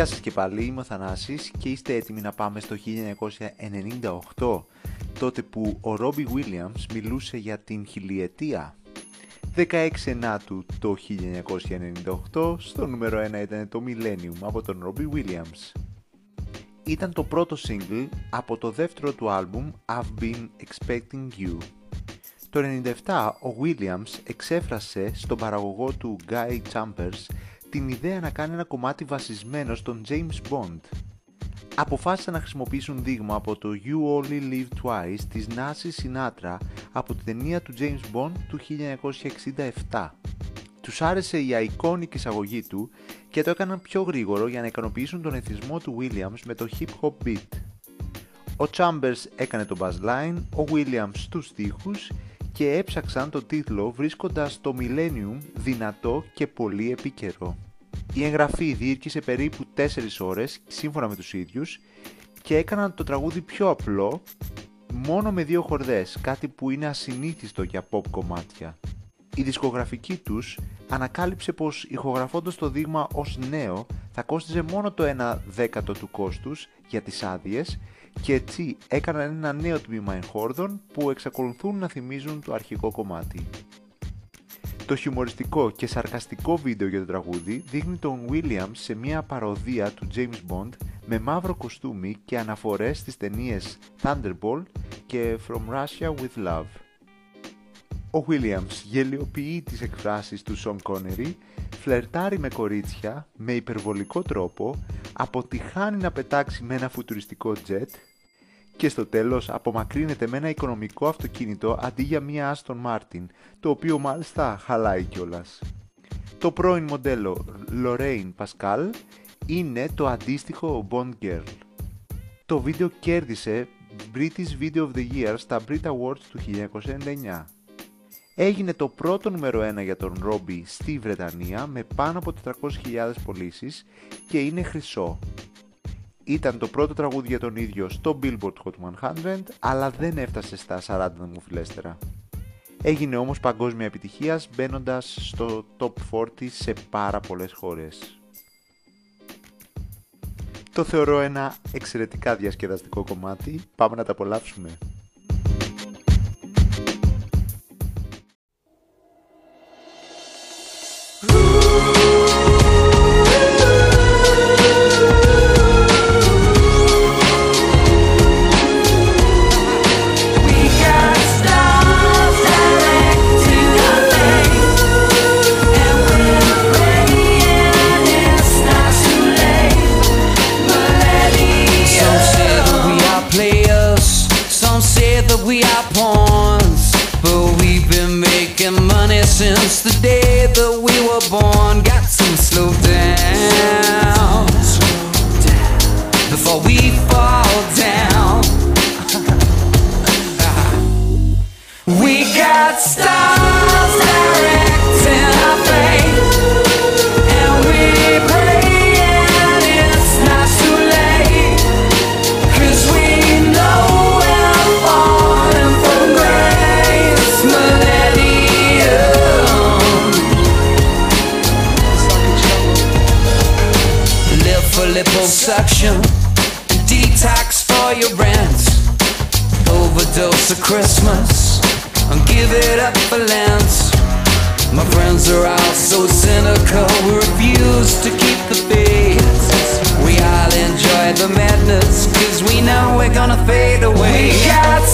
Γεια σας και πάλι, είμαι ο Θανάσης και είστε έτοιμοι να πάμε στο 1998, τότε που ο Ρόμπι Williams μιλούσε για την χιλιετία. 16 Ενάτου το 1998, στο νούμερο 1 ήταν το Millennium από τον Ρόμπι Williams. Ήταν το πρώτο single από το δεύτερο του άλμπουμ I've Been Expecting You. Το 97 ο Williams εξέφρασε στον παραγωγό του Guy Chambers την ιδέα να κάνει ένα κομμάτι βασισμένο στον James Bond. Αποφάσισαν να χρησιμοποιήσουν δείγμα από το You Only Live Twice της Nancy Sinatra από την ταινία του James Bond του 1967. Τους άρεσε η αϊκόνικη εισαγωγή του και το έκαναν πιο γρήγορο για να ικανοποιήσουν τον εθισμό του Williams με το hip hop beat. Ο Chambers έκανε το bassline, ο Williams τους στίχους και έψαξαν το τίτλο βρίσκοντας το Millennium δυνατό και πολύ επίκαιρο. Η εγγραφή διήρκησε περίπου 4 ώρες σύμφωνα με τους ίδιους και έκαναν το τραγούδι πιο απλό μόνο με δύο χορδές, κάτι που είναι ασυνήθιστο για pop κομμάτια. Η δισκογραφική τους ανακάλυψε πως ηχογραφώντας το δείγμα ως νέο θα κόστιζε μόνο το 1 δέκατο του κόστους για τις άδειες και έτσι έκαναν ένα νέο τμήμα εγχόρδων που εξακολουθούν να θυμίζουν το αρχικό κομμάτι. Το χιουμοριστικό και σαρκαστικό βίντεο για το τραγούδι δείχνει τον Williams σε μια παροδία του James Bond με μαύρο κοστούμι και αναφορές στις ταινίες Thunderbolt και From Russia with Love. Ο Williams γελιοποιεί τις εκφράσεις του Sean Connery, φλερτάρει με κορίτσια με υπερβολικό τρόπο, αποτυχάνει να πετάξει με ένα φουτουριστικό jet και στο τέλος απομακρύνεται με ένα οικονομικό αυτοκίνητο αντί για μία Aston Martin, το οποίο μάλιστα χαλάει κιόλας. Το πρώην μοντέλο Lorraine Pascal είναι το αντίστοιχο Bond Girl. Το βίντεο κέρδισε British Video of the Year στα Brit Awards του 1999 έγινε το πρώτο νούμερο 1 για τον Ρόμπι στη Βρετανία με πάνω από 400.000 πωλήσεις και είναι χρυσό. Ήταν το πρώτο τραγούδι για τον ίδιο στο Billboard Hot 100 αλλά δεν έφτασε στα 40 δημοφιλέστερα. Έγινε όμως παγκόσμια επιτυχίας μπαίνοντας στο top 40 σε πάρα πολλές χώρες. Το θεωρώ ένα εξαιρετικά διασκεδαστικό κομμάτι, πάμε να τα απολαύσουμε. say that we are pawns, but we've been making money since the day that we were born. Got some slow downs before we fall down. we got stars. Liposuction, detox for your rent, overdose of Christmas, and give it up for Lent. My friends are all so cynical, we refuse to keep the faith. We all enjoy the madness, cause we know we're gonna fade away. We got.